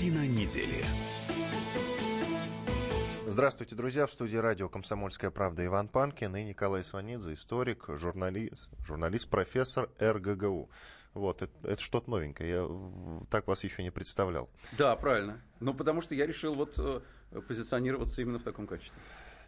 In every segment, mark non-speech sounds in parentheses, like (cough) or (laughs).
Картина недели. Здравствуйте, друзья. В студии радио «Комсомольская правда» Иван Панкин и Николай Сванидзе, историк, журналист, журналист профессор РГГУ. Вот, это, это что-то новенькое. Я так вас еще не представлял. Да, правильно. Ну, потому что я решил вот э, позиционироваться именно в таком качестве.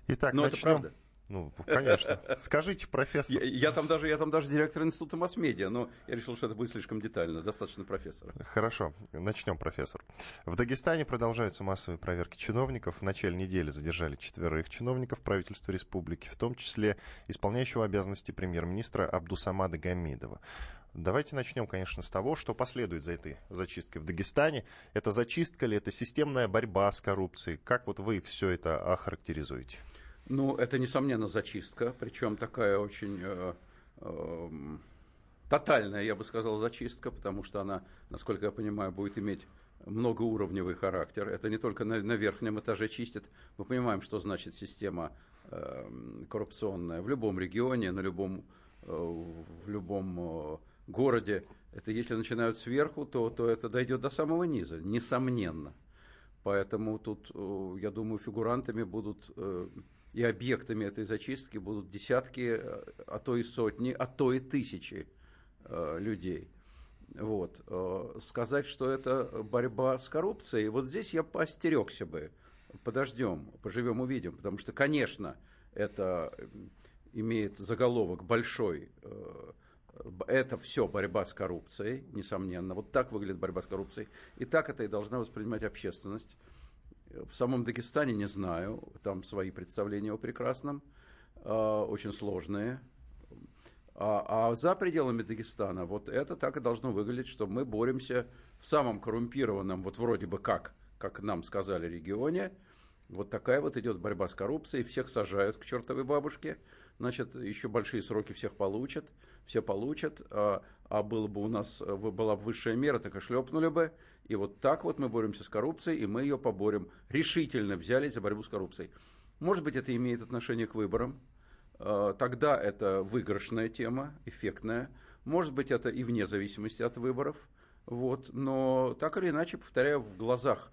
Итак, Но начнем. это правда. Ну, конечно. (laughs) Скажите, профессор. Я, я, там даже, я там даже директор института масс-медиа, но я решил, что это будет слишком детально. Достаточно профессора. Хорошо, начнем, профессор. В Дагестане продолжаются массовые проверки чиновников. В начале недели задержали четверых чиновников правительства республики, в том числе исполняющего обязанности премьер-министра Абдусамада Гамидова. Давайте начнем, конечно, с того, что последует за этой зачисткой в Дагестане. Это зачистка ли, это системная борьба с коррупцией? Как вот вы все это охарактеризуете? Ну, это, несомненно, зачистка, причем такая очень э, э, тотальная, я бы сказал, зачистка, потому что она, насколько я понимаю, будет иметь многоуровневый характер. Это не только на, на верхнем этаже чистят. Мы понимаем, что значит система э, коррупционная в любом регионе, на любом, э, в любом э, городе. Это если начинают сверху, то, то это дойдет до самого низа, несомненно. Поэтому тут, э, я думаю, фигурантами будут э, и объектами этой зачистки будут десятки, а то и сотни, а то и тысячи э, людей. Вот. Э, сказать, что это борьба с коррупцией, вот здесь я поостерегся бы. Подождем, поживем, увидим. Потому что, конечно, это имеет заголовок большой. Это все борьба с коррупцией, несомненно. Вот так выглядит борьба с коррупцией. И так это и должна воспринимать общественность. В самом Дагестане не знаю, там свои представления о прекрасном, а, очень сложные. А, а за пределами Дагестана вот это так и должно выглядеть, что мы боремся в самом коррумпированном, вот вроде бы как, как нам сказали, регионе. Вот такая вот идет борьба с коррупцией, всех сажают к чертовой бабушке – значит, еще большие сроки всех получат, все получат, а, а было бы у нас, была бы высшая мера, так и шлепнули бы. И вот так вот мы боремся с коррупцией, и мы ее поборем. Решительно взялись за борьбу с коррупцией. Может быть, это имеет отношение к выборам, а, тогда это выигрышная тема, эффектная. Может быть, это и вне зависимости от выборов. Вот. Но так или иначе, повторяю, в глазах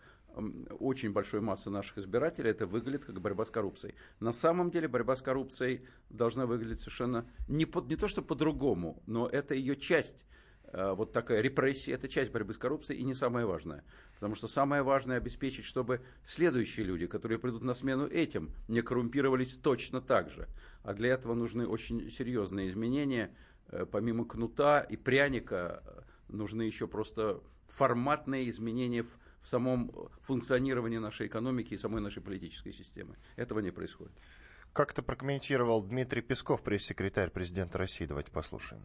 очень большой массы наших избирателей это выглядит как борьба с коррупцией. На самом деле борьба с коррупцией должна выглядеть совершенно не, по, не то что по-другому, но это ее часть. Э, вот такая репрессия – это часть борьбы с коррупцией и не самое важное. Потому что самое важное – обеспечить, чтобы следующие люди, которые придут на смену этим, не коррумпировались точно так же. А для этого нужны очень серьезные изменения. Э, помимо кнута и пряника э, нужны еще просто форматные изменения в в самом функционировании нашей экономики и самой нашей политической системы. Этого не происходит. Как это прокомментировал Дмитрий Песков, пресс-секретарь президента России. Давайте послушаем.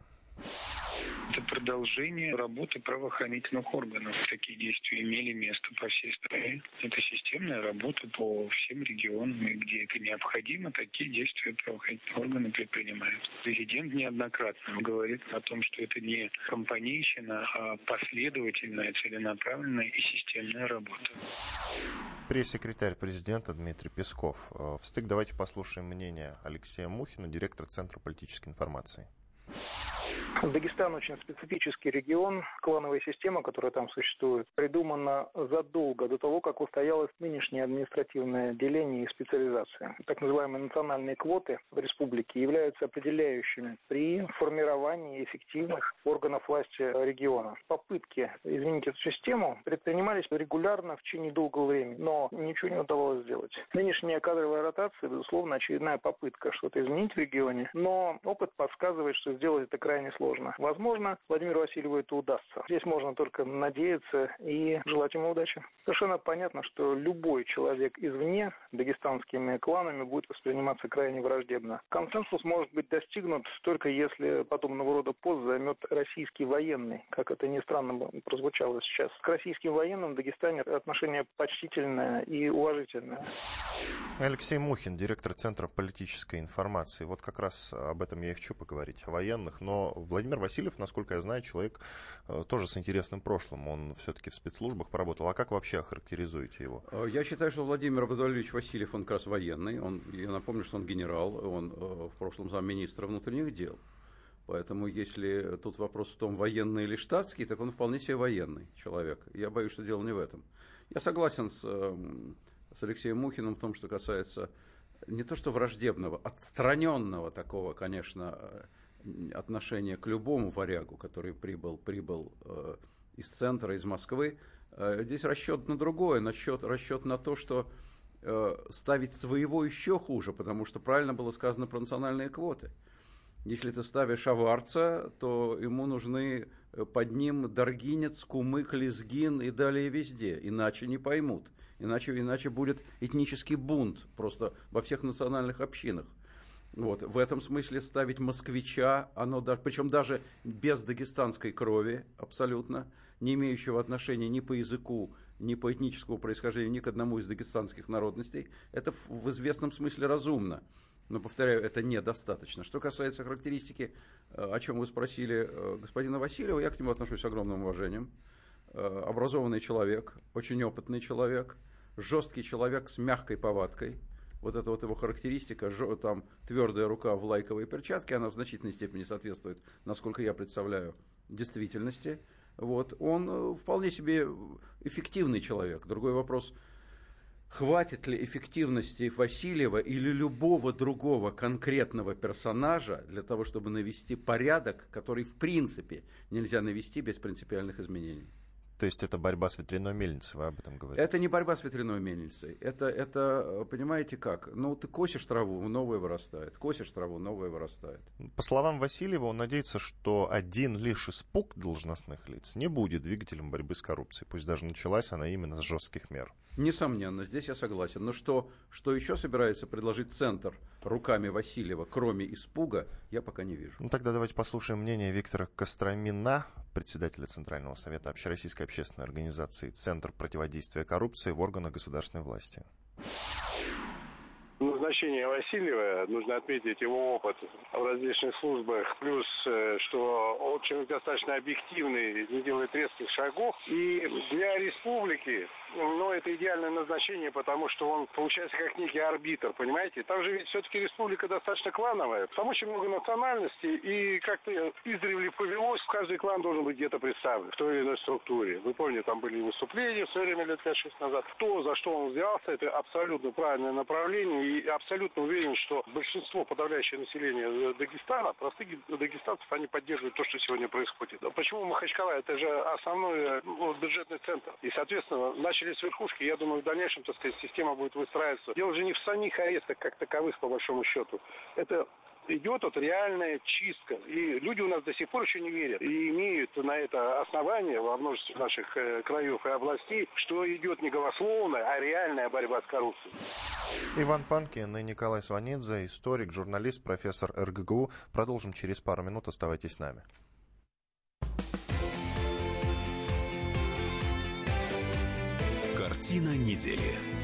Это продолжение работы правоохранительных органов. Такие действия имели место по всей стране. Это системная работа по всем регионам, и где это необходимо, такие действия правоохранительные органы предпринимают. Президент неоднократно говорит о том, что это не компанейщина, а последовательная, целенаправленная и системная работа. Пресс-секретарь президента Дмитрий Песков. Э, в стык давайте послушаем мнение Алексея Мухина, директора Центра политической информации. Дагестан очень специфический регион. Клановая система, которая там существует, придумана задолго до того, как устоялось нынешнее административное деление и специализация. Так называемые национальные квоты в республике являются определяющими при формировании эффективных органов власти региона. Попытки изменить эту систему предпринимались регулярно в течение долгого времени, но ничего не удавалось сделать. Нынешняя кадровая ротация, безусловно, очередная попытка что-то изменить в регионе, но опыт подсказывает, что сделать это крайне сложно сложно. Возможно, Владимиру Васильеву это удастся. Здесь можно только надеяться и желать ему удачи. Совершенно понятно, что любой человек извне дагестанскими кланами будет восприниматься крайне враждебно. Консенсус может быть достигнут только если подобного рода пост займет российский военный, как это ни странно прозвучало сейчас. К российским военным в Дагестане отношение почтительное и уважительное. Алексей Мухин, директор Центра политической информации. Вот как раз об этом я и хочу поговорить, о военных. Но Владимир Васильев, насколько я знаю, человек э, тоже с интересным прошлым. Он все-таки в спецслужбах поработал. А как вообще охарактеризуете его? Э, я считаю, что Владимир Абдулевич Васильев, он как раз военный. Он, я напомню, что он генерал. Он э, в прошлом замминистра внутренних дел. Поэтому если тут вопрос в том, военный или штатский, так он вполне себе военный человек. Я боюсь, что дело не в этом. Я согласен с, эм, с Алексеем Мухиным в том, что касается не то что враждебного, отстраненного такого, конечно, э, отношения к любому варягу, который прибыл, прибыл э, из центра, из Москвы. Э, здесь расчет на другое, расчет, расчет на то, что ставить своего еще хуже, потому что правильно было сказано про национальные квоты – если ты ставишь аварца, то ему нужны э, под ним Даргинец, Кумык, Лезгин и далее везде. Иначе не поймут. Иначе, иначе будет этнический бунт просто во всех национальных общинах. Вот. В этом смысле ставить москвича, оно, причем даже без дагестанской крови абсолютно, не имеющего отношения ни по языку, ни по этническому происхождению, ни к одному из дагестанских народностей, это в известном смысле разумно. Но, повторяю, это недостаточно. Что касается характеристики, э, о чем вы спросили э, господина Васильева, я к нему отношусь с огромным уважением. Э, образованный человек, очень опытный человек, жесткий человек с мягкой повадкой. Вот эта вот его характеристика, там твердая рука в лайковой перчатке, она в значительной степени соответствует, насколько я представляю, действительности. Вот. Он вполне себе эффективный человек. Другой вопрос – хватит ли эффективности Васильева или любого другого конкретного персонажа для того, чтобы навести порядок, который в принципе нельзя навести без принципиальных изменений. То есть это борьба с ветряной мельницей, вы об этом говорите? Это не борьба с ветряной мельницей. Это, это понимаете как? Ну, ты косишь траву, новая вырастает. Косишь траву, новая вырастает. По словам Васильева, он надеется, что один лишь испуг должностных лиц не будет двигателем борьбы с коррупцией. Пусть даже началась она именно с жестких мер. Несомненно, здесь я согласен. Но что, что еще собирается предложить Центр руками Васильева, кроме испуга, я пока не вижу. Ну тогда давайте послушаем мнение Виктора Костромина, председателя Центрального совета Общероссийской общественной организации «Центр противодействия коррупции» в органах государственной власти назначение Васильева, нужно отметить его опыт в различных службах, плюс, э, что он человек достаточно объективный, не делает резких шагов. И для республики, ну, это идеальное назначение, потому что он получается как некий арбитр, понимаете? Там же ведь все-таки республика достаточно клановая, там очень много национальностей, и как-то издревле повелось, каждый клан должен быть где-то представлен в той или иной структуре. Вы помните, там были выступления в свое время, лет 5-6 назад. Кто за что он взялся, это абсолютно правильное направление, и абсолютно уверен, что большинство, подавляющее население э, Дагестана, простых дагестанцев, они поддерживают то, что сегодня происходит. Почему Махачкала? Это же основной ну, бюджетный центр. И, соответственно, начали с верхушки. Я думаю, в дальнейшем, так сказать, система будет выстраиваться. Дело же не в самих арестах как таковых, по большому счету. Это идет вот реальная чистка. И люди у нас до сих пор еще не верят. И имеют на это основание во множестве наших э, краев и областей, что идет не голословная, а реальная борьба с коррупцией. Иван Панкин и Николай Сванидзе, историк, журналист, профессор РГГУ. Продолжим через пару минут. Оставайтесь с нами. Картина недели.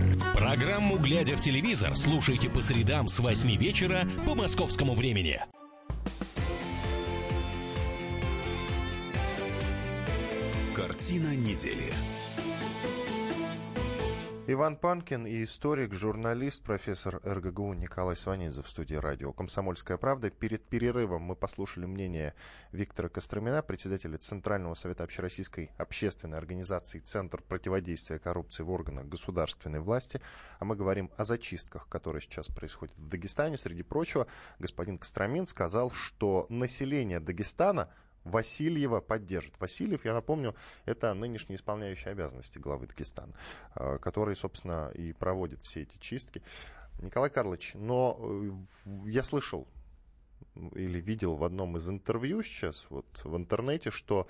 Программу «Глядя в телевизор» слушайте по средам с 8 вечера по московскому времени. Картина недели. Иван Панкин и историк, журналист, профессор РГГУ Николай Сванидзе в студии радио «Комсомольская правда». Перед перерывом мы послушали мнение Виктора Костромина, председателя Центрального совета общероссийской общественной организации «Центр противодействия коррупции в органах государственной власти». А мы говорим о зачистках, которые сейчас происходят в Дагестане. Среди прочего, господин Костромин сказал, что население Дагестана Васильева поддержит. Васильев, я напомню, это нынешний исполняющий обязанности главы Дагестана, э, который, собственно, и проводит все эти чистки. Николай Карлович, но э, я слышал или видел в одном из интервью сейчас вот в интернете, что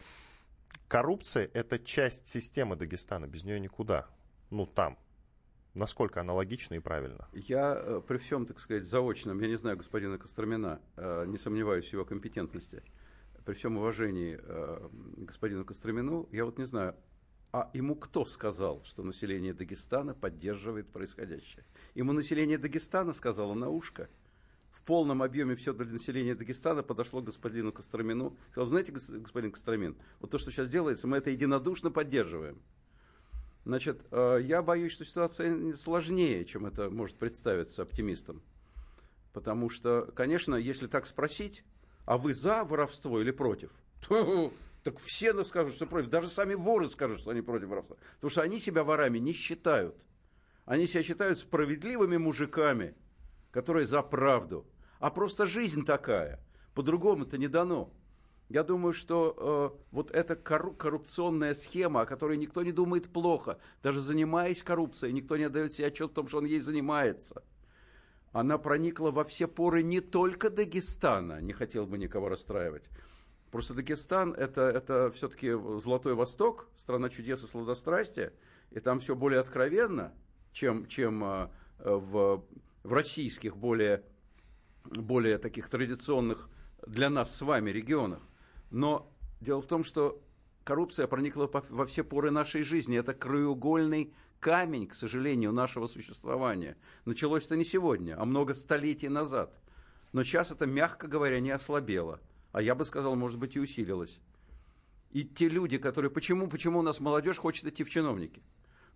коррупция – это часть системы Дагестана, без нее никуда. Ну, там, Насколько аналогично и правильно? Я э, при всем, так сказать, заочном, я не знаю господина Костромина, не сомневаюсь в его компетентности. При всем уважении э, господину Костромину, я вот не знаю, а ему кто сказал, что население Дагестана поддерживает происходящее? Ему население Дагестана сказало на ушко. В полном объеме все для населения Дагестана подошло к господину Костромину. Сказал, знаете, господин Костромин, вот то, что сейчас делается, мы это единодушно поддерживаем. Значит, э, я боюсь, что ситуация сложнее, чем это может представиться оптимистам. Потому что, конечно, если так спросить, а вы за воровство или против, (laughs) так все скажут, что против. Даже сами воры скажут, что они против воровства. Потому что они себя ворами не считают. Они себя считают справедливыми мужиками, которые за правду. А просто жизнь такая. По-другому-то не дано. Я думаю, что э, вот эта корру- коррупционная схема, о которой никто не думает плохо, даже занимаясь коррупцией, никто не отдает себе отчет в том, что он ей занимается. Она проникла во все поры не только Дагестана, не хотел бы никого расстраивать, Просто Дагестан это, это все-таки Золотой Восток, страна чудес и сладострастия, и там все более откровенно, чем, чем а, в, в российских более, более таких традиционных для нас с вами регионах. Но дело в том, что коррупция проникла во все поры нашей жизни. Это краеугольный камень, к сожалению, нашего существования. Началось это не сегодня, а много столетий назад. Но сейчас это, мягко говоря, не ослабело – а я бы сказал, может быть, и усилилась. И те люди, которые... Почему, почему у нас молодежь хочет идти в чиновники?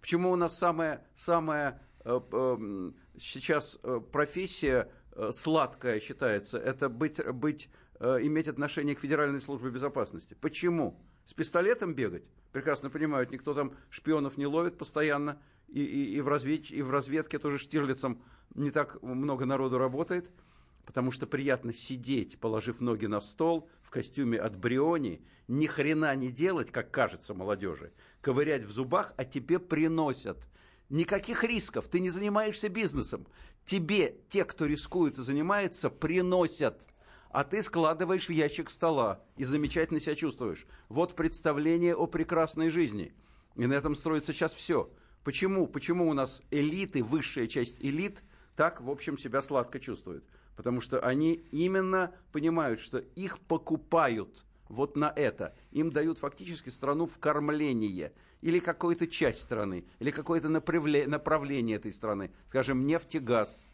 Почему у нас самая, самая э, э, сейчас э, профессия э, сладкая считается, это быть, быть, э, иметь отношение к Федеральной службе безопасности? Почему? С пистолетом бегать? Прекрасно понимают, никто там шпионов не ловит постоянно, и, и, и, в, развед, и в разведке тоже Штирлицем не так много народу работает – потому что приятно сидеть, положив ноги на стол, в костюме от Бриони, ни хрена не делать, как кажется молодежи, ковырять в зубах, а тебе приносят. Никаких рисков, ты не занимаешься бизнесом. Тебе те, кто рискует и занимается, приносят а ты складываешь в ящик стола и замечательно себя чувствуешь. Вот представление о прекрасной жизни. И на этом строится сейчас все. Почему? Почему у нас элиты, высшая часть элит, так, в общем, себя сладко чувствует? потому что они именно понимают, что их покупают вот на это. Им дают фактически страну в кормление или какую-то часть страны, или какое-то направление этой страны, скажем, нефть и газ.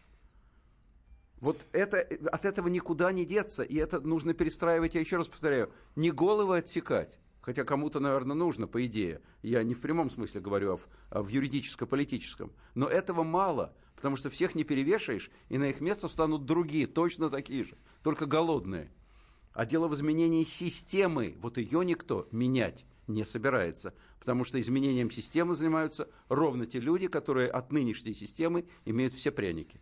Вот это, от этого никуда не деться, и это нужно перестраивать, я еще раз повторяю, не головы отсекать, хотя кому-то, наверное, нужно, по идее. Я не в прямом смысле говорю, а а в юридическо-политическом. Но этого мало, потому что всех не перевешаешь, и на их место встанут другие, точно такие же, только голодные. А дело в изменении системы, вот ее никто менять не собирается, потому что изменением системы занимаются ровно те люди, которые от нынешней системы имеют все пряники.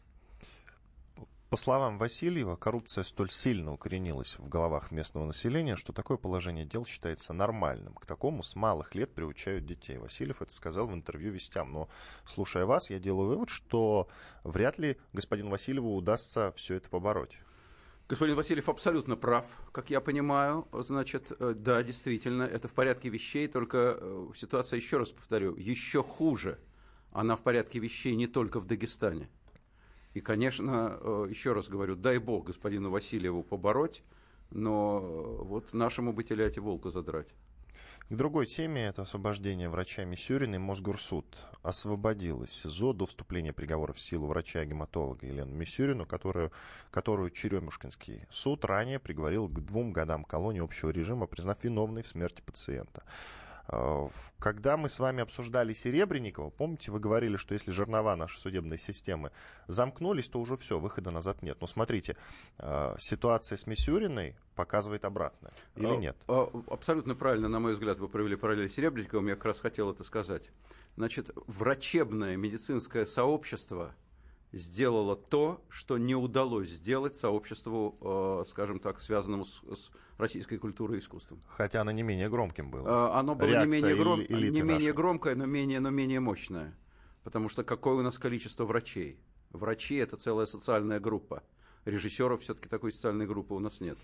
По словам Васильева, коррупция столь сильно укоренилась в головах местного населения, что такое положение дел считается нормальным. К такому с малых лет приучают детей. Васильев это сказал в интервью «Вестям». Но, слушая вас, я делаю вывод, что вряд ли господину Васильеву удастся все это побороть. Господин Васильев абсолютно прав, как я понимаю. Значит, э, да, действительно, это в порядке вещей, только э, ситуация, еще раз повторю, еще хуже. Она в порядке вещей не только в Дагестане. И, конечно, э, еще раз говорю, дай бог господину Васильеву побороть, но э, вот нашему бы теляте волка задрать. К другой теме это освобождение врача Мисюрина и Мосгорсуд освободил из СИЗО до вступления приговора в силу врача-гематолога Елену Мисюрину, которую, которую Черемушкинский суд ранее приговорил к двум годам колонии общего режима, признав виновной в смерти пациента. Э, когда мы с вами обсуждали Серебренникова, помните, вы говорили, что если жернова нашей судебной системы замкнулись, то уже все, выхода назад нет. Но смотрите, э, ситуация с Мисюриной показывает обратное. Или нет? А, абсолютно правильно, на мой взгляд, вы провели параллель с Серебренниковым, я как раз хотел это сказать. Значит, врачебное медицинское сообщество – сделала то, что не удалось сделать сообществу, э, скажем так, связанному с, с российской культурой и искусством. Хотя оно не менее громким было. Э, оно было Реакция не менее, гром... не менее громкое, но менее, но менее мощное. Потому что какое у нас количество врачей? Врачи – это целая социальная группа. Режиссеров все-таки такой социальной группы у нас нет.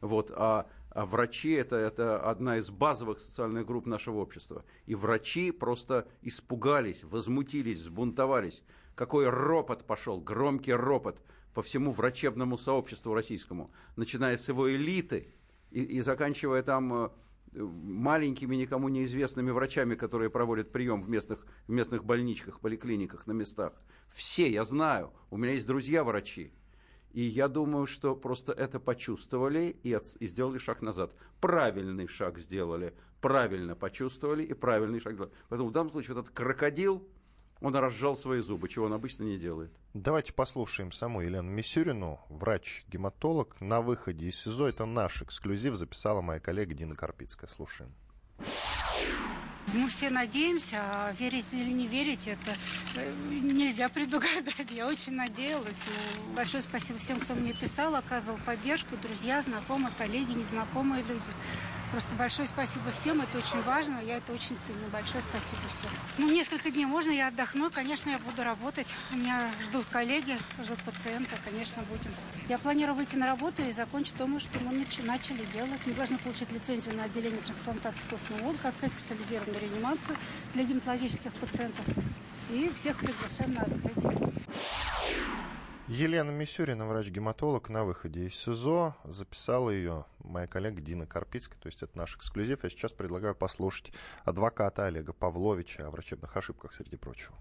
Вот, а, а врачи это, это одна из базовых социальных групп нашего общества. И врачи просто испугались, возмутились, взбунтовались какой ропот пошел, громкий ропот по всему врачебному сообществу российскому, начиная с его элиты и, и заканчивая там э, маленькими, никому неизвестными врачами, которые проводят прием в местных, в местных больничках, поликлиниках, на местах. Все, я знаю, у меня есть друзья-врачи. И я думаю, что просто это почувствовали и, от, и сделали шаг назад. Правильный шаг сделали, правильно почувствовали и правильный шаг сделали. Поэтому в данном случае вот этот крокодил, он разжал свои зубы, чего он обычно не делает. Давайте послушаем саму Елену Мисюрину, врач-гематолог. На выходе из СИЗО это наш эксклюзив, записала моя коллега Дина Карпицкая. Слушаем. Мы все надеемся, а верить или не верить, это э, нельзя предугадать. Я очень надеялась. Большое спасибо всем, кто мне писал, оказывал поддержку, друзья, знакомые, коллеги, незнакомые люди. Просто большое спасибо всем, это очень важно, я это очень ценю. Большое спасибо всем. Ну, несколько дней можно, я отдохну, конечно, я буду работать. Меня ждут коллеги, ждут пациенты, конечно, будем. Я планирую выйти на работу и закончить то, что мы начали делать. Мы должны получить лицензию на отделение трансплантации костного мозга, открыть специализированную реанимацию для гематологических пациентов. И всех приглашаем на открытие. Елена Мисюрина, врач-гематолог, на выходе из СИЗО. Записала ее моя коллега Дина Карпицкая, то есть это наш эксклюзив. Я сейчас предлагаю послушать адвоката Олега Павловича о врачебных ошибках, среди прочего.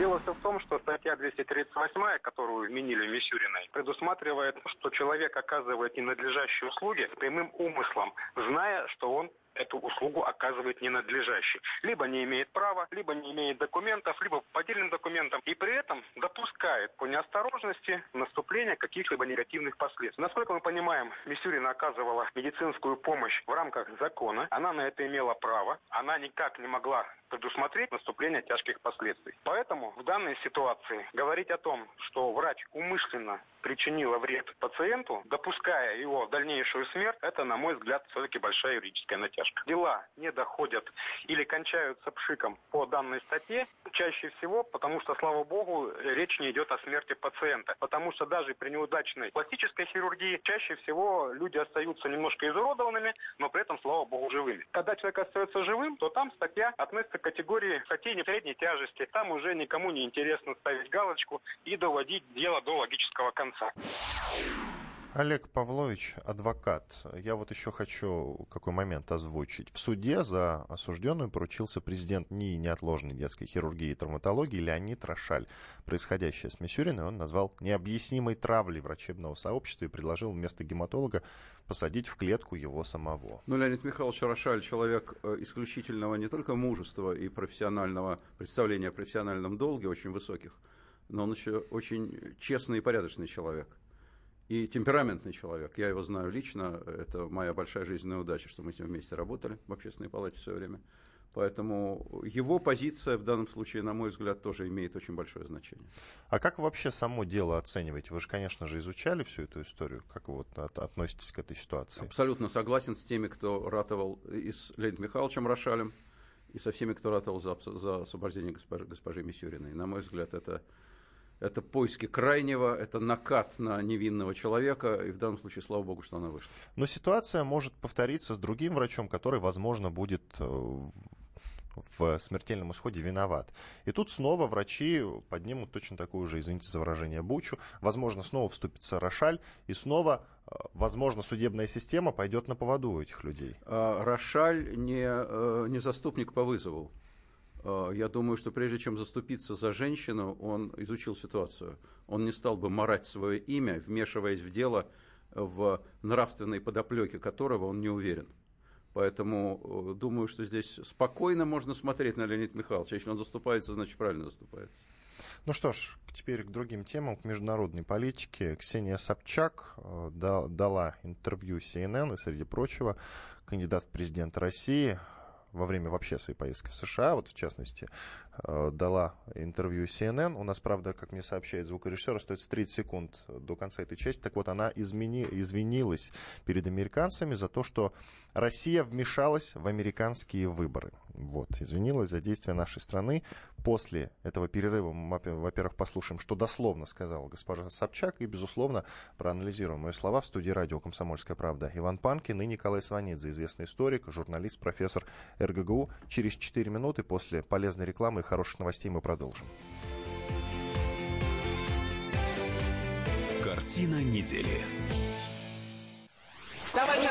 Дело все в том, что статья 238, которую вменили Мисюриной, предусматривает, что человек оказывает ненадлежащие услуги с прямым умыслом, зная, что он эту услугу оказывает ненадлежащий. Либо не имеет права, либо не имеет документов, либо по поддельным документам, и при этом допускает по неосторожности наступление каких-либо негативных последствий. Насколько мы понимаем, Мисюрина оказывала медицинскую помощь в рамках закона, она на это имела право, она никак не могла предусмотреть наступление тяжких последствий. Поэтому в данной ситуации говорить о том, что врач умышленно причинила вред пациенту, допуская его дальнейшую смерть, это, на мой взгляд, все-таки большая юридическая натяжка. Дела не доходят или кончаются пшиком по данной статье, чаще всего, потому что, слава богу, речь не идет о смерти пациента. Потому что даже при неудачной пластической хирургии чаще всего люди остаются немножко изуродованными, но при этом, слава богу, живыми. Когда человек остается живым, то там статья относится к категории статей средней тяжести. Там уже никому не интересно ставить галочку и доводить дело до логического конца. Олег Павлович, адвокат. Я вот еще хочу какой момент озвучить. В суде за осужденную поручился президент НИИ неотложной детской хирургии и травматологии Леонид Рошаль. Происходящее с Мисюриной он назвал необъяснимой травлей врачебного сообщества и предложил вместо гематолога посадить в клетку его самого. Ну, Леонид Михайлович Рошаль человек э, исключительного не только мужества и профессионального представления о профессиональном долге, очень высоких, но он еще очень честный и порядочный человек. И темпераментный человек. Я его знаю лично. Это моя большая жизненная удача, что мы с ним вместе работали в общественной палате все время. Поэтому его позиция в данном случае, на мой взгляд, тоже имеет очень большое значение. А как вообще само дело оцениваете? Вы же, конечно же, изучали всю эту историю. Как вы вот относитесь к этой ситуации? Абсолютно согласен с теми, кто ратовал и с Леонидом Михайловичем Рошалем, и со всеми, кто ратовал за, за освобождение госпожи, госпожи Мисюриной. На мой взгляд, это это поиски крайнего, это накат на невинного человека, и в данном случае, слава богу, что она вышла. Но ситуация может повториться с другим врачом, который, возможно, будет э, в смертельном исходе виноват. И тут снова врачи поднимут точно такую же, извините за выражение, бучу. Возможно, снова вступится Рошаль, и снова, э, возможно, судебная система пойдет на поводу у этих людей. А, Рошаль не, э, не заступник по вызову. Э, я думаю, что прежде чем заступиться за женщину, он изучил ситуацию. Он не стал бы марать свое имя, вмешиваясь в дело, в нравственной подоплеке которого он не уверен. Поэтому э, думаю, что здесь спокойно можно смотреть на Леонида Михайловича. Если он заступается, значит правильно заступается. Ну что ж, теперь к другим темам, к международной политике. Ксения Собчак э, дала интервью CNN и, среди прочего, кандидат в президенты России во время вообще своей поездки в США, вот в частности, э, дала интервью CNN. У нас, правда, как мне сообщает звукорежиссер, остается 30 секунд до конца этой части. Так вот, она измени, извинилась перед американцами за то, что Россия вмешалась в американские выборы. Вот, извинилась за действия нашей страны. После этого перерыва мы, во-первых, послушаем, что дословно сказала госпожа Собчак, и, безусловно, проанализируем ее слова в студии радио «Комсомольская правда». Иван Панкин и Николай Сванидзе, известный историк, журналист, профессор РГГУ. Через 4 минуты после полезной рекламы и хороших новостей мы продолжим. Картина недели. Товарищ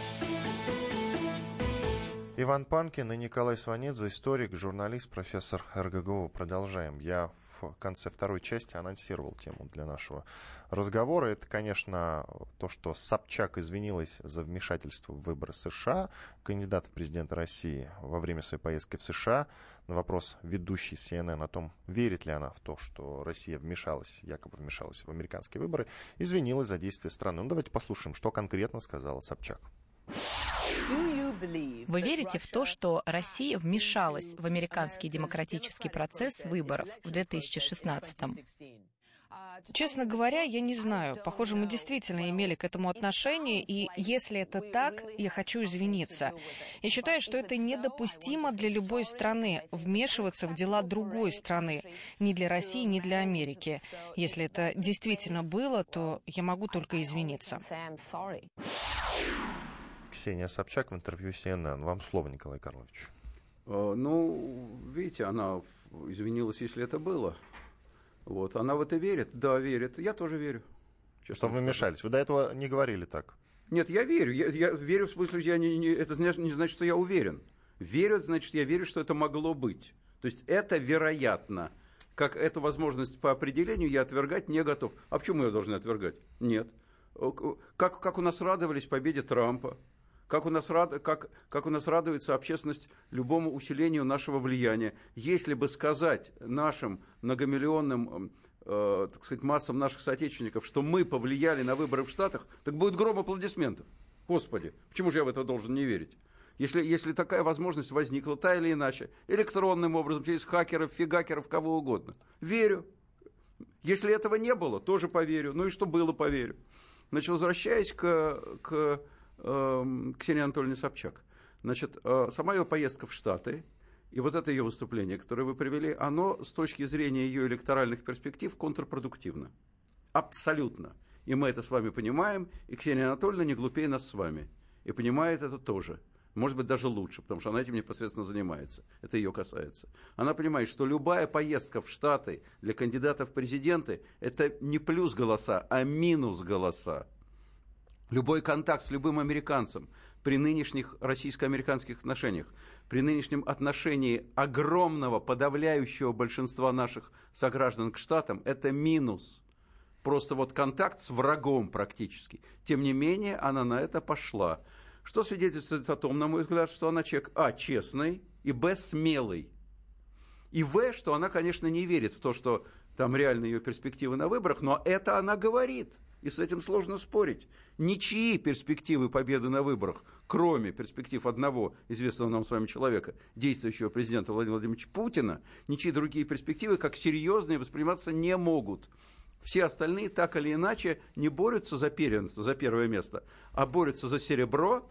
Иван Панкин и Николай Сванидзе, историк, журналист, профессор РГГУ. Продолжаем. Я в конце второй части анонсировал тему для нашего разговора. Это, конечно, то, что Собчак извинилась за вмешательство в выборы США. Кандидат в президенты России во время своей поездки в США на вопрос ведущей CNN о том, верит ли она в то, что Россия вмешалась, якобы вмешалась в американские выборы, извинилась за действия страны. Ну, давайте послушаем, что конкретно сказала Собчак. Вы верите в то, что Россия вмешалась в американский демократический процесс выборов в 2016 -м? Честно говоря, я не знаю. Похоже, мы действительно имели к этому отношение, и если это так, я хочу извиниться. Я считаю, что это недопустимо для любой страны вмешиваться в дела другой страны, ни для России, ни для Америки. Если это действительно было, то я могу только извиниться. Ксения Собчак в интервью CNN. Вам слово, Николай Карлович. Э, ну, видите, она извинилась, если это было. Вот, она в это верит? Да, верит. Я тоже верю. Что вы мешались? Вы до этого не говорили так? Нет, я верю. Я, я верю в смысле, я не, не, это не значит, что я уверен. Верю, значит, я верю, что это могло быть. То есть это вероятно. Как эту возможность по определению я отвергать не готов. А почему я должен отвергать? Нет. Как, как у нас радовались победе Трампа, как у нас, рад, как, как у нас радуется общественность любому усилению нашего влияния. Если бы сказать нашим многомиллионным э, так сказать, массам наших соотечественников, что мы повлияли на выборы в Штатах, так будет гром аплодисментов. Господи, почему же я в это должен не верить? Если, если такая возможность возникла, та или иначе, электронным образом, через хакеров, фигакеров, кого угодно. Верю. Если этого не было, тоже поверю. Ну и что было, поверю. Значит, возвращаясь к, к Эм, Ксения Анатольевна Собчак. Значит, э, сама ее поездка в Штаты и вот это ее выступление, которое вы привели, оно с точки зрения ее электоральных перспектив контрпродуктивно. Абсолютно. И мы это с вами понимаем, и Ксения Анатольевна не глупее нас с вами. И понимает это тоже. Может быть, даже лучше, потому что она этим непосредственно занимается. Это ее касается. Она понимает, что любая поездка в Штаты для кандидатов в президенты – это не плюс голоса, а минус голоса. Любой контакт с любым американцем при нынешних российско-американских отношениях, при нынешнем отношении огромного подавляющего большинства наших сограждан к Штатам, это минус. Просто вот контакт с врагом практически. Тем не менее, она на это пошла. Что свидетельствует о том, на мой взгляд, что она человек, а, честный, и, б, смелый. И, в, что она, конечно, не верит в то, что там реально ее перспективы на выборах, но это она говорит – и с этим сложно спорить. Ничьи перспективы победы на выборах, кроме перспектив одного известного нам с вами человека, действующего президента Владимира Владимировича Путина, ничьи другие перспективы как серьезные восприниматься не могут. Все остальные так или иначе не борются за первенство, за первое место, а борются за серебро,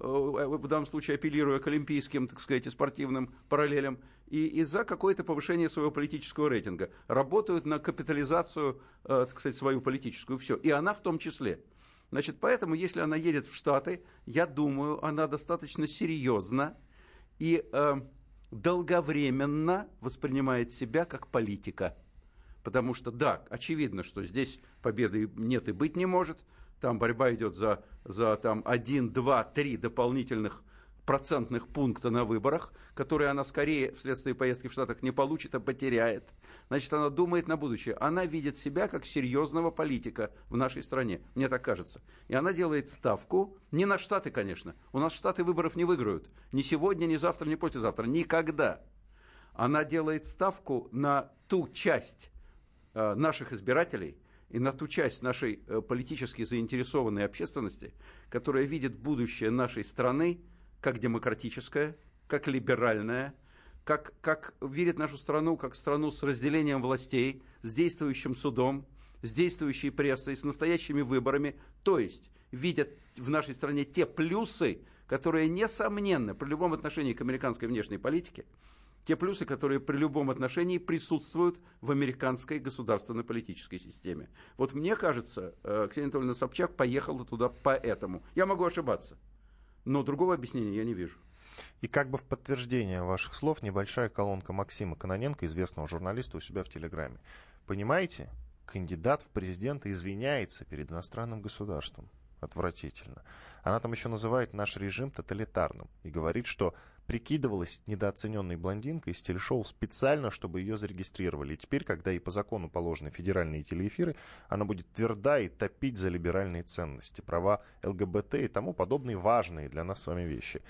в данном случае апеллируя к олимпийским, так сказать, и спортивным параллелям, и, и за какое-то повышение своего политического рейтинга. Работают на капитализацию, э, так сказать, свою политическую. Все. И она в том числе. Значит, поэтому, если она едет в Штаты, я думаю, она достаточно серьезно и э, долговременно воспринимает себя как политика. Потому что, да, очевидно, что здесь победы нет и быть не может – там борьба идет за, за там, 1, 2, 3 дополнительных процентных пункта на выборах, которые она скорее вследствие поездки в Штатах не получит, а потеряет. Значит, она думает на будущее. Она видит себя как серьезного политика в нашей стране, мне так кажется. И она делает ставку, не на Штаты, конечно. У нас Штаты выборов не выиграют. Ни сегодня, ни завтра, ни послезавтра. Никогда. Она делает ставку на ту часть э, наших избирателей – и на ту часть нашей э, политически заинтересованной общественности, которая видит будущее нашей страны как демократическое, как либеральное, как, как видит нашу страну как страну с разделением властей, с действующим судом, с действующей прессой, с настоящими выборами, то есть видят в нашей стране те плюсы, которые, несомненно, при любом отношении к американской внешней политике, те плюсы, которые при любом отношении присутствуют в американской государственной политической системе. Вот мне кажется, э, Ксения Анатольевна Собчак поехала туда поэтому. Я могу ошибаться, но другого объяснения я не вижу. И как бы в подтверждение ваших слов небольшая колонка Максима Кононенко, известного журналиста, у себя в Телеграме. Понимаете, кандидат в президенты извиняется перед иностранным государством. Отвратительно. Она там еще называет наш режим тоталитарным и говорит, что прикидывалась недооцененной блондинкой из телешоу специально, чтобы ее зарегистрировали. И теперь, когда ей по закону положены федеральные телеэфиры, она будет тверда и топить за либеральные ценности, права ЛГБТ и тому подобные важные для нас с вами вещи.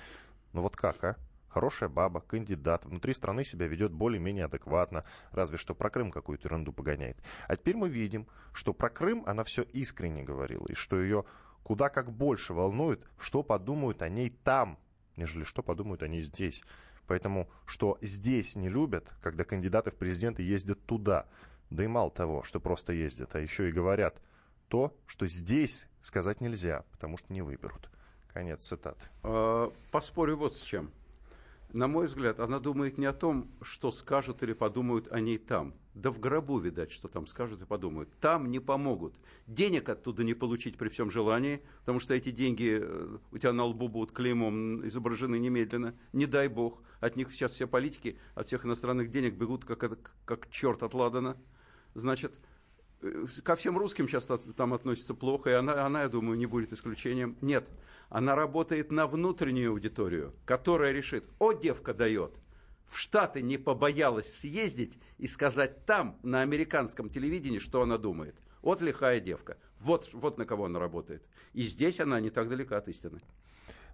Ну вот как, а? Хорошая баба, кандидат, внутри страны себя ведет более-менее адекватно, разве что про Крым какую-то ерунду погоняет. А теперь мы видим, что про Крым она все искренне говорила, и что ее куда как больше волнует, что подумают о ней там, нежели что подумают они здесь. Поэтому, что здесь не любят, когда кандидаты в президенты ездят туда, да и мало того, что просто ездят, а еще и говорят то, что здесь сказать нельзя, потому что не выберут. Конец цитат. А, поспорю вот с чем. На мой взгляд, она думает не о том, что скажут или подумают о ней там. Да в гробу, видать, что там скажут и подумают. Там не помогут. Денег оттуда не получить при всем желании, потому что эти деньги э, у тебя на лбу будут клеймом изображены немедленно. Не дай бог. От них сейчас все политики, от всех иностранных денег бегут как, как черт от ладана. Значит, ко всем русским сейчас там относится плохо, и она, она, я думаю, не будет исключением. Нет, она работает на внутреннюю аудиторию, которая решит, о, девка дает, в Штаты не побоялась съездить и сказать там, на американском телевидении, что она думает. Вот лихая девка. Вот, вот на кого она работает. И здесь она не так далека от истины.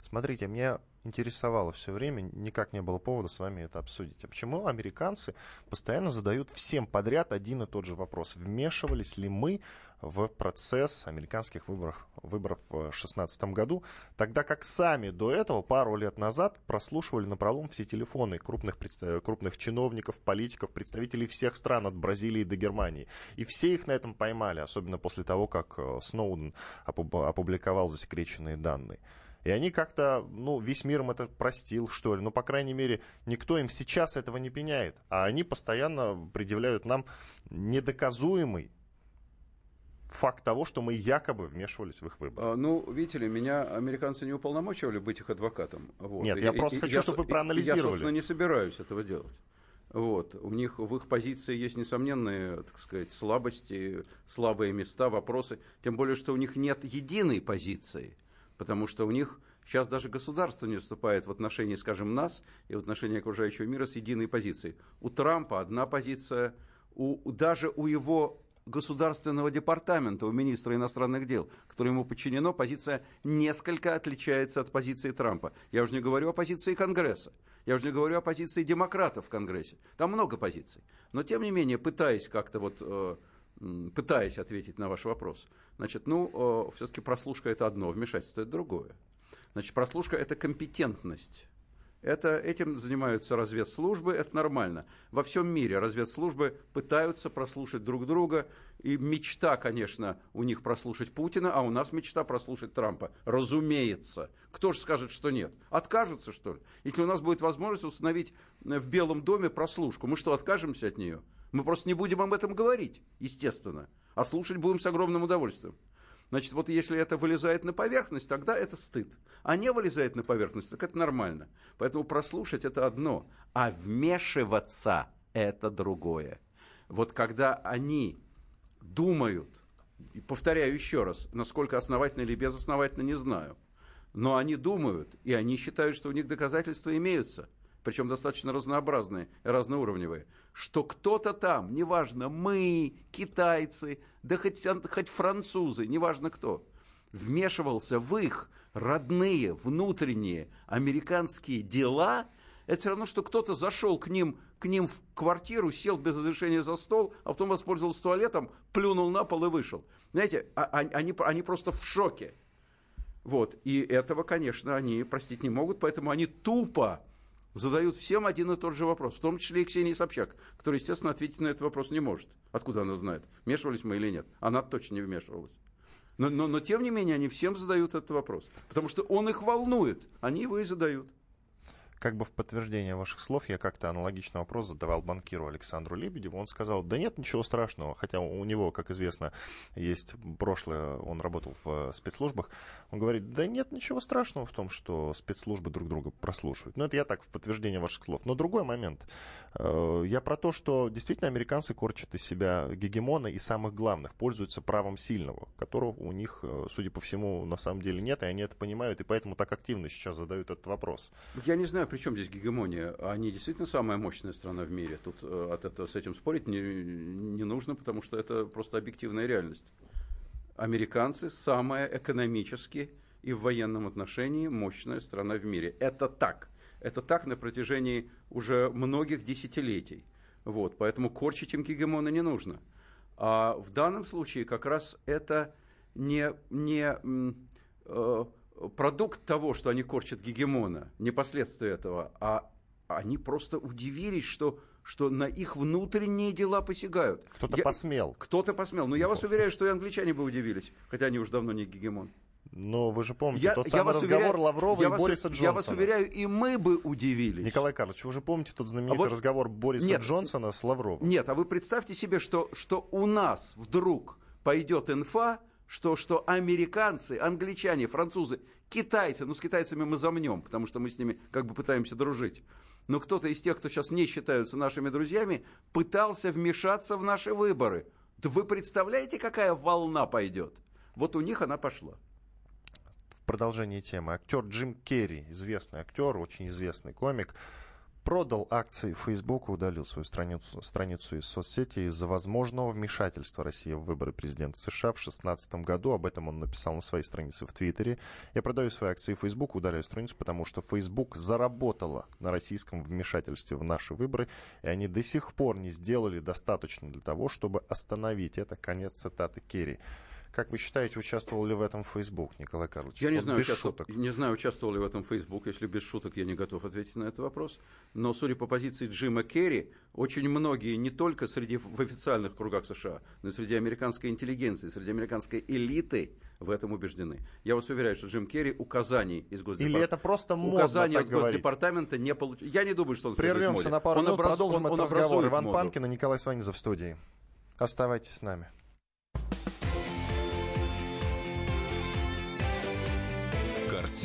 Смотрите, меня интересовало все время, никак не было повода с вами это обсудить. А почему американцы постоянно задают всем подряд один и тот же вопрос? Вмешивались ли мы в процесс американских выборов, выборов в 2016 году, тогда как сами до этого, пару лет назад, прослушивали на пролом все телефоны крупных, крупных чиновников, политиков, представителей всех стран от Бразилии до Германии. И все их на этом поймали, особенно после того, как э, Сноуден опубликовал засекреченные данные. И они как-то, ну, весь мир им это простил, что ли. Ну, по крайней мере, никто им сейчас этого не пеняет. А они постоянно предъявляют нам недоказуемый факт того, что мы якобы вмешивались в их выборы. А, ну, видите ли, меня американцы не уполномочивали быть их адвокатом. Вот. Нет, я и, просто и, хочу, я, чтобы вы проанализировали. Я, собственно, не собираюсь этого делать. Вот. У них в их позиции есть несомненные, так сказать, слабости, слабые места, вопросы. Тем более, что у них нет единой позиции потому что у них сейчас даже государство не выступает в отношении, скажем, нас и в отношении окружающего мира с единой позицией. У Трампа одна позиция, у, даже у его государственного департамента, у министра иностранных дел, который ему подчинено, позиция несколько отличается от позиции Трампа. Я уже не говорю о позиции Конгресса, я уже не говорю о позиции демократов в Конгрессе. Там много позиций. Но, тем не менее, пытаясь как-то вот э, пытаясь ответить на ваш вопрос. Значит, ну, все-таки прослушка это одно, вмешательство это другое. Значит, прослушка это компетентность. Это, этим занимаются разведслужбы, это нормально. Во всем мире разведслужбы пытаются прослушать друг друга. И мечта, конечно, у них прослушать Путина, а у нас мечта прослушать Трампа. Разумеется. Кто же скажет, что нет? Откажутся, что ли? Если у нас будет возможность установить в Белом доме прослушку, мы что, откажемся от нее? Мы просто не будем об этом говорить, естественно, а слушать будем с огромным удовольствием. Значит, вот если это вылезает на поверхность, тогда это стыд. А не вылезает на поверхность, так это нормально. Поэтому прослушать это одно, а вмешиваться это другое. Вот когда они думают, и повторяю еще раз, насколько основательно или безосновательно, не знаю, но они думают, и они считают, что у них доказательства имеются – причем достаточно разнообразные, разноуровневые, что кто-то там, неважно, мы, китайцы, да хоть, хоть французы, неважно кто, вмешивался в их родные, внутренние американские дела, это все равно, что кто-то зашел к ним, к ним в квартиру, сел без разрешения за стол, а потом воспользовался туалетом, плюнул на пол и вышел. Знаете, а, а, они, они просто в шоке. Вот. И этого, конечно, они простить не могут, поэтому они тупо задают всем один и тот же вопрос, в том числе и Ксении Собчак, которая, естественно, ответить на этот вопрос не может. Откуда она знает, вмешивались мы или нет? Она точно не вмешивалась. Но, но, но тем не менее, они всем задают этот вопрос, потому что он их волнует, они его и задают. Как бы в подтверждение ваших слов, я как-то аналогичный вопрос задавал банкиру Александру Лебедеву. Он сказал, да нет ничего страшного, хотя у него, как известно, есть прошлое, он работал в спецслужбах. Он говорит, да нет ничего страшного в том, что спецслужбы друг друга прослушивают. Ну, это я так в подтверждение ваших слов. Но другой момент. Э, я про то, что действительно американцы корчат из себя гегемона и самых главных, пользуются правом сильного, которого у них, э, судя по всему, на самом деле нет, и они это понимают, и поэтому так активно сейчас задают этот вопрос. Я не знаю, при чем здесь гегемония. Они действительно самая мощная страна в мире. Тут э, от этого, с этим спорить не, не нужно, потому что это просто объективная реальность. Американцы самая экономически и в военном отношении мощная страна в мире. Это так. Это так на протяжении уже многих десятилетий. Вот, поэтому корчить им гегемона не нужно. А в данном случае как раз это не, не э, продукт того, что они корчат гегемона, не последствия этого, а они просто удивились, что, что на их внутренние дела посягают. Кто-то посмел. Кто-то посмел. Но я вас уверяю, что и англичане бы удивились, хотя они уже давно не гегемон. Но вы же помните я, тот самый разговор уверяю, Лаврова и Бориса Джонсона. Я вас уверяю, и мы бы удивились. Николай Карлович, вы же помните тот знаменитый а вот, разговор Бориса нет, Джонсона с Лавровым? Нет, а вы представьте себе, что, что у нас вдруг пойдет инфа, что, что американцы, англичане, французы, китайцы, ну с китайцами мы замнем, потому что мы с ними как бы пытаемся дружить. Но кто-то из тех, кто сейчас не считаются нашими друзьями, пытался вмешаться в наши выборы. Да вы представляете, какая волна пойдет? Вот у них она пошла продолжении темы. Актер Джим Керри, известный актер, очень известный комик, продал акции Facebook и удалил свою страницу, страницу из соцсети из-за возможного вмешательства России в выборы президента США в 2016 году. Об этом он написал на своей странице в Твиттере. Я продаю свои акции Facebook, удаляю страницу, потому что Facebook заработала на российском вмешательстве в наши выборы, и они до сих пор не сделали достаточно для того, чтобы остановить это. Конец цитаты Керри. Как вы считаете, участвовал ли в этом Facebook, Николай Карлович? Я не, вот знаю, без участвовал, шуток. не знаю, участвовал ли в этом Facebook. Если без шуток, я не готов ответить на этот вопрос. Но, судя по позиции Джима Керри, очень многие, не только среди, в официальных кругах США, но и среди американской интеллигенции, среди американской элиты в этом убеждены. Я вас уверяю, что Джим Керри указаний из Госдепартамента... Или это просто модно Указаний от Госдепартамента не получил. Я не думаю, что он Прервемся на пару он минут, образ... продолжим он, этот он разговор. Иван моду. Панкин и Николай Сванидзе в студии. Оставайтесь с нами.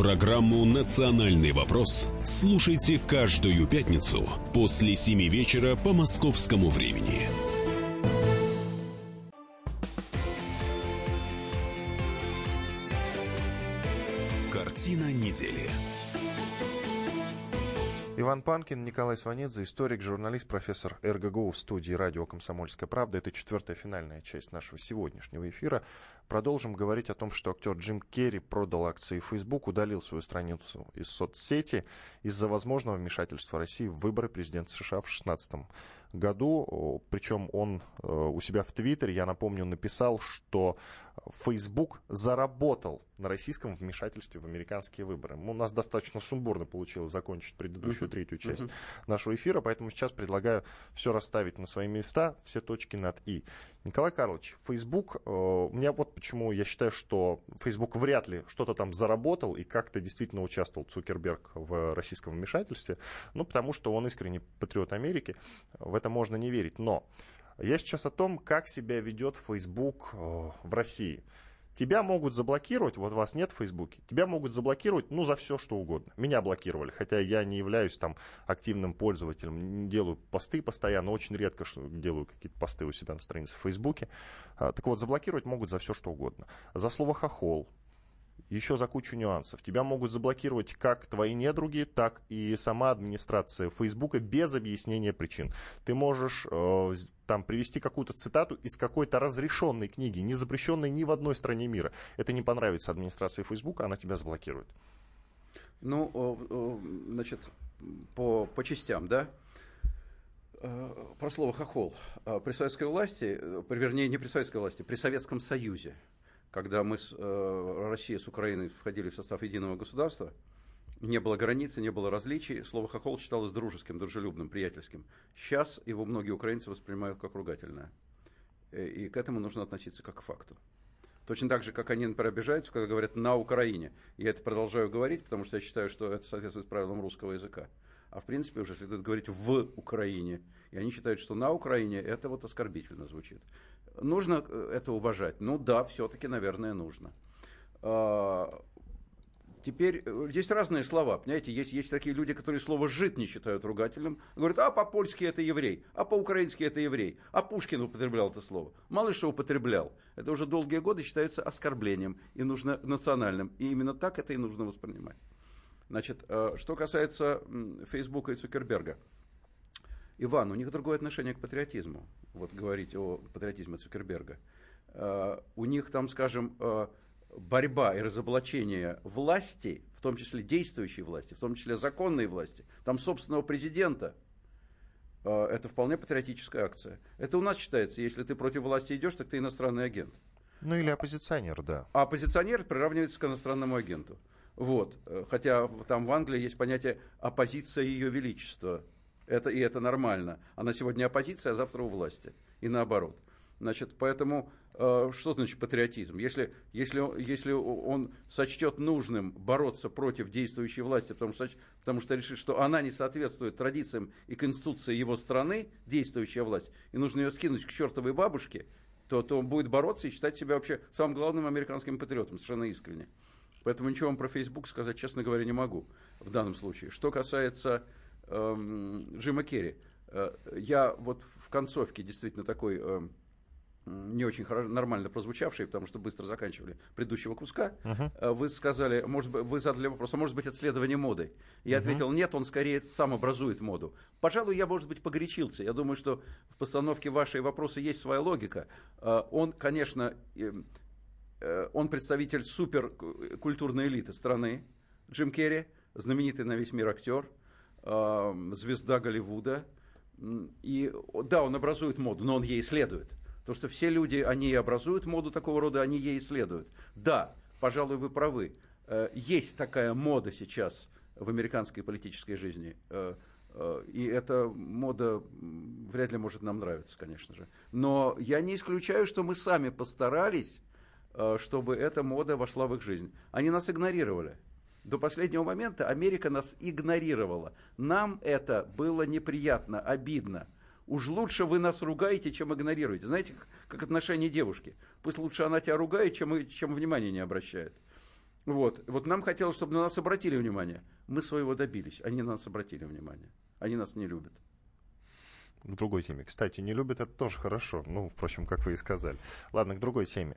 Программу «Национальный вопрос» слушайте каждую пятницу после 7 вечера по московскому времени. Картина недели. Иван Панкин, Николай Сванидзе, историк, журналист, профессор РГГУ в студии радио «Комсомольская правда». Это четвертая финальная часть нашего сегодняшнего эфира. Продолжим говорить о том, что актер Джим Керри продал акции Facebook, удалил свою страницу из соцсети из-за возможного вмешательства России в выборы президента США в 2016 году. Причем он э, у себя в Твиттере, я напомню, написал, что Facebook заработал на российском вмешательстве в американские выборы. У нас достаточно сумбурно получилось закончить предыдущую uh-huh. третью часть uh-huh. нашего эфира, поэтому сейчас предлагаю все расставить на свои места, все точки над «и». Николай Карлович, Facebook, э, у меня вот почему я считаю, что Facebook вряд ли что-то там заработал и как-то действительно участвовал Цукерберг в российском вмешательстве, ну, потому что он искренне патриот Америки, в это можно не верить. Но я сейчас о том, как себя ведет Facebook э, в России. Тебя могут заблокировать, вот вас нет в Фейсбуке, тебя могут заблокировать, ну, за все, что угодно. Меня блокировали, хотя я не являюсь там активным пользователем, не делаю посты постоянно, очень редко что делаю какие-то посты у себя на странице в Фейсбуке. А, так вот, заблокировать могут за все, что угодно. За слово «хохол», еще за кучу нюансов. Тебя могут заблокировать как твои недруги, так и сама администрация Фейсбука без объяснения причин. Ты можешь э, там привести какую-то цитату из какой-то разрешенной книги, не запрещенной ни в одной стране мира. Это не понравится администрации Фейсбука, она тебя заблокирует. Ну, значит, по, по частям, да? Э, про слово хохол. При советской власти, вернее, не при советской власти, при Советском Союзе, когда мы с Россией с Украиной входили в состав единого государства, не было границы, не было различий. Слово хохол считалось дружеским, дружелюбным, приятельским. Сейчас его многие украинцы воспринимают как ругательное. И к этому нужно относиться как к факту. Точно так же, как они, например, обижаются, когда говорят «на Украине». Я это продолжаю говорить, потому что я считаю, что это соответствует правилам русского языка. А в принципе уже следует говорить «в Украине». И они считают, что «на Украине» это вот оскорбительно звучит. Нужно э, это уважать? Ну да, все-таки, наверное, нужно. А, Теперь э, здесь разные слова, понимаете, есть, есть такие люди, которые слово «жид» не считают ругательным, говорят, а по-польски это еврей, а по-украински это еврей, а Пушкин употреблял это слово. Мало что употреблял. Это уже долгие годы считается оскорблением и нужно национальным. И именно так это и нужно воспринимать. Значит, э, что касается Фейсбука и Цукерберга. Иван, у них другое отношение к патриотизму. Вот говорить о патриотизме Цукерберга. Э, у них там, скажем, борьба и разоблачение власти, в том числе действующей власти, в том числе законной власти, там собственного президента, э, это вполне патриотическая акция. Это у нас считается, если ты против власти идешь, так ты иностранный агент. Ну или оппозиционер, да. А оппозиционер приравнивается к иностранному агенту. Вот. Э, хотя там в Англии есть понятие оппозиция ее величества. Это, и это нормально. Она сегодня оппозиция, а завтра у власти. И наоборот. Значит, поэтому э, что значит патриотизм? Если, если, если он сочтет нужным бороться против действующей власти, потому что, потому что решит, что она не соответствует традициям и конституции его страны, действующая власть, и нужно ее скинуть к чертовой бабушке, то, то он будет бороться и считать себя вообще самым главным американским патриотом, совершенно искренне. Поэтому ничего вам про Facebook сказать, честно говоря, не могу в данном случае. Что касается эм, Джима Керри, э, я вот в концовке действительно такой... Э, не очень хорошо, нормально прозвучавший, потому что быстро заканчивали предыдущего куска, uh-huh. вы сказали, может быть, вы задали вопрос, а может быть, отследование моды? Я uh-huh. ответил, нет, он скорее сам образует моду. Пожалуй, я, может быть, погорячился. Я думаю, что в постановке вашей вопроса есть своя логика. Э, он, конечно, э, он представитель суперкультурной элиты страны, Джим Керри, знаменитый на весь мир актер, звезда Голливуда. И да, он образует моду, но он ей следует. Потому что все люди, они образуют моду такого рода, они ей исследуют. Да, пожалуй, вы правы. Э, есть такая мода сейчас в американской политической жизни. Э, э, и эта мода вряд ли может нам нравиться, конечно же. Но я не исключаю, что мы сами постарались, чтобы эта мода вошла в их жизнь. Они нас игнорировали. До последнего момента Америка нас игнорировала. Нам это было неприятно, обидно – уж лучше вы нас ругаете, чем игнорируете. Знаете, как, отношение девушки. Пусть лучше она тебя ругает, чем, чем внимание не обращает. Вот. вот нам хотелось, чтобы на нас обратили внимание. Мы своего добились. Они на нас обратили внимание. Они нас не любят. К другой теме. Кстати, не любят это тоже хорошо. Ну, впрочем, как вы и сказали. Ладно, к другой теме.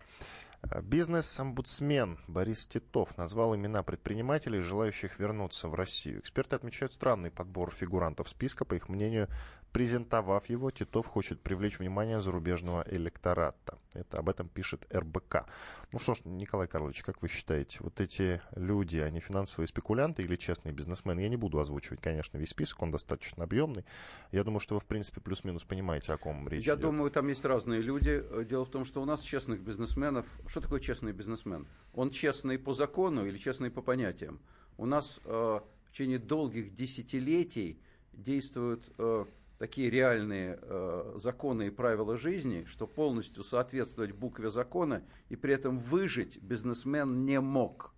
Бизнес-омбудсмен Борис Титов назвал имена предпринимателей, желающих вернуться в Россию. Эксперты отмечают странный подбор фигурантов списка. По их мнению, презентовав его, Титов хочет привлечь внимание зарубежного электората. Это об этом пишет РБК. Ну что ж, Николай Карлович, как вы считаете, вот эти люди, они финансовые спекулянты или честные бизнесмены? Я не буду озвучивать, конечно, весь список, он достаточно объемный. Я думаю, что вы, в принципе, плюс-минус понимаете, о ком речь Я идет. думаю, там есть разные люди. Дело в том, что у нас честных бизнесменов... Что такое честный бизнесмен? Он честный по закону или честный по понятиям? У нас э, в течение долгих десятилетий действуют... Э, такие реальные э, законы и правила жизни, что полностью соответствовать букве закона и при этом выжить бизнесмен не мог.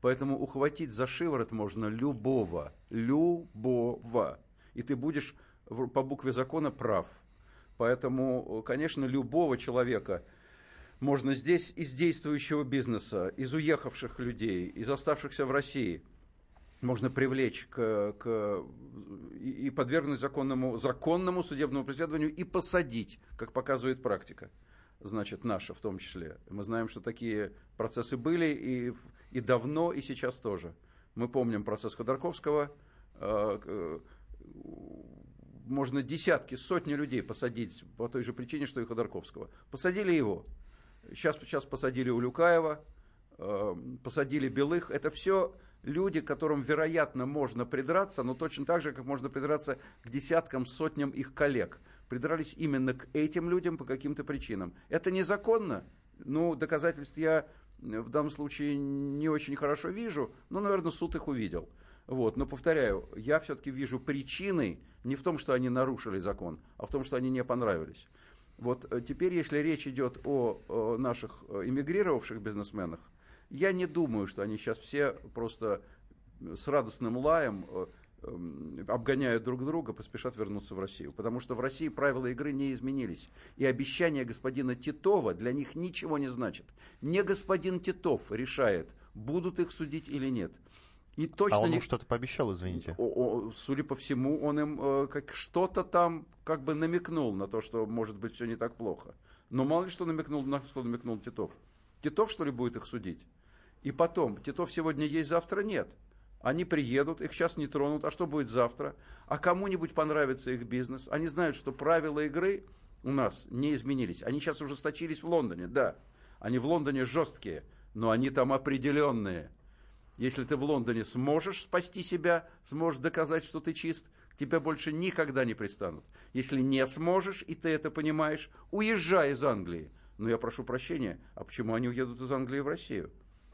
Поэтому ухватить за шиворот можно любого, любого. И ты будешь по букве закона прав. Поэтому, конечно, любого человека можно здесь из действующего бизнеса, из уехавших людей, из оставшихся в России – можно привлечь к, к, и подвергнуть законному, законному судебному преследованию и посадить, как показывает практика, значит, наша в том числе. Мы знаем, что такие процессы были и, и давно, и сейчас тоже. Мы помним процесс Ходорковского, э, можно десятки, сотни людей посадить по той же причине, что и Ходорковского. Посадили его. Сейчас, сейчас посадили Улюкаева, э, посадили Белых. Это все люди, которым, вероятно, можно придраться, но точно так же, как можно придраться к десяткам, сотням их коллег. Придрались именно к этим людям по каким-то причинам. Это незаконно? Ну, доказательств я в данном случае не очень хорошо вижу, но, наверное, суд их увидел. Вот. Но, повторяю, я все-таки вижу причины не в том, что они нарушили закон, а в том, что они не понравились. Вот э, теперь, если речь идет о, о наших э, эмигрировавших бизнесменах, я не думаю, что они сейчас все просто с радостным лаем э, эм, обгоняют друг друга, поспешат вернуться в Россию. Потому что в России правила игры не изменились. И обещание господина Титова для них ничего не значит. Не господин Титов решает, будут их судить или нет. И точно а он не... что-то пообещал, извините. О, о, судя по всему, он им э, как что-то там как бы намекнул на то, что может быть все не так плохо. Но мало ли что намекнул, на что намекнул Титов. Титов, что ли, будет их судить? И потом, Титов сегодня есть, завтра нет. Они приедут, их сейчас не тронут, а что будет завтра? А кому-нибудь понравится их бизнес? Они знают, что правила игры у нас не изменились. Они сейчас ужесточились в Лондоне, да. Они в Лондоне жесткие, но они там определенные. Если ты в Лондоне сможешь спасти себя, сможешь доказать, что ты чист, тебя больше никогда не пристанут. Если не сможешь, и ты это понимаешь, уезжай из Англии. Но я прошу прощения, а почему они уедут из Англии в Россию?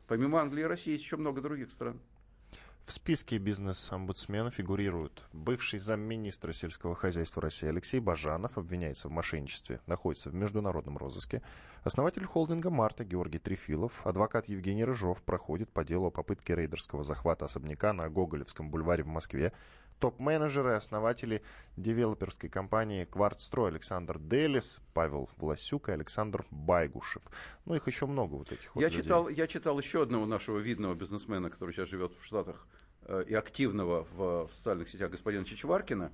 Помимо Англии и России есть еще много других стран. В списке бизнес-омбудсмена фигурируют бывший замминистра сельского хозяйства России Алексей Бажанов, обвиняется в мошенничестве, находится в международном розыске. Основатель холдинга «Марта» Георгий Трефилов, адвокат Евгений Рыжов проходит по делу о попытке рейдерского захвата особняка на Гоголевском бульваре в Москве топ-менеджеры, основатели девелоперской компании «Квартстрой» Александр Делис, Павел Власюк и Александр Байгушев. Ну, их еще много вот этих вот я людей. читал, я читал еще одного нашего видного бизнесмена, который сейчас живет в Штатах, э, и активного в, в социальных сетях господина Чичваркина,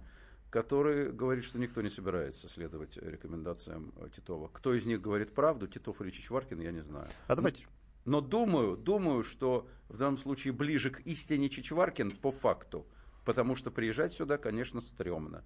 который говорит, что никто не собирается следовать рекомендациям Титова. Кто из них говорит правду, Титов или Чичваркин, я не знаю. А давайте но думаю, думаю, что в данном случае ближе к истине Чичваркин по факту – потому что приезжать сюда, конечно, стрёмно.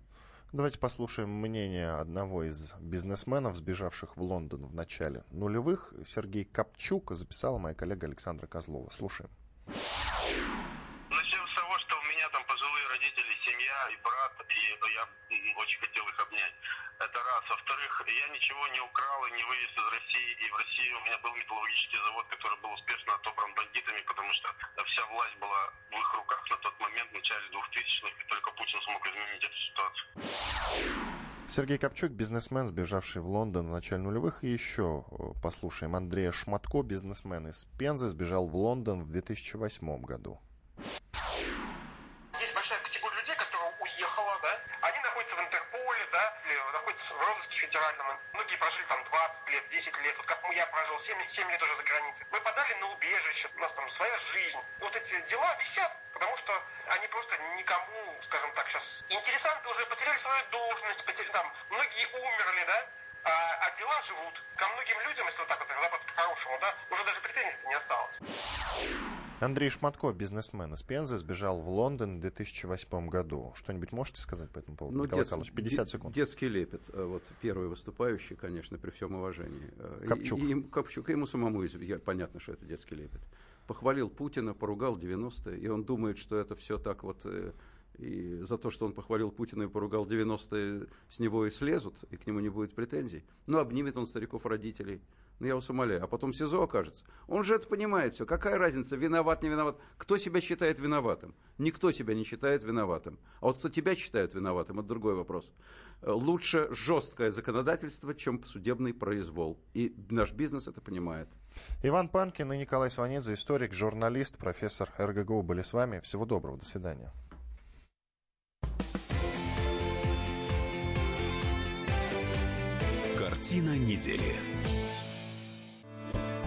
Давайте послушаем мнение одного из бизнесменов, сбежавших в Лондон в начале нулевых. Сергей Копчук записала моя коллега Александра Козлова. Слушаем. Начнем с того, что у меня там пожилые родители, семья и брат, и я очень хотел их обнять. Это раз. Во-вторых, я ничего не украл и не вывез из России. И в России у меня был металлургический завод, который был успешно отобран бандитами, потому что вся власть была в их руках на тот момент, в начале 2000-х, и только Путин смог изменить эту ситуацию. Сергей Копчук, бизнесмен, сбежавший в Лондон в начале нулевых. И еще э, послушаем Андрея Шматко, бизнесмен из Пензы, сбежал в Лондон в 2008 году. Многие прожили там 20 лет, 10 лет. Вот как я прожил 7, 7 лет уже за границей. Мы подали на убежище, у нас там своя жизнь. Вот эти дела висят, потому что они просто никому, скажем так, сейчас... Интересанты уже потеряли свою должность, потеряли, там, многие умерли, да? А, а дела живут. Ко многим людям, если вот так вот работать по-хорошему, да, уже даже претензий не осталось. Андрей Шматко, бизнесмен из Пензы, сбежал в Лондон в 2008 году. Что-нибудь можете сказать по этому поводу, ну, Николай дет, Николаевич? 50 секунд. Детский лепет. Э, вот первый выступающий, конечно, при всем уважении. Э, Копчук. И, и, Копчук, ему самому я, понятно, что это детский лепет. Похвалил Путина, поругал 90-е, и он думает, что это все так вот... Э, и за то, что он похвалил Путина и поругал 90-е, с него и слезут, и к нему не будет претензий. Ну, обнимет он стариков родителей – ну, я вас умоляю, а потом СИЗО окажется. Он же это понимает все. Какая разница, виноват, не виноват? Кто себя считает виноватым? Никто себя не считает виноватым. А вот кто тебя считает виноватым, это другой вопрос. Э, лучше жесткое законодательство, чем судебный произвол. И наш бизнес это понимает. Иван Панкин и Николай Сванидзе, историк, журналист, профессор РГГУ были с вами. Всего доброго, до свидания. Картина недели.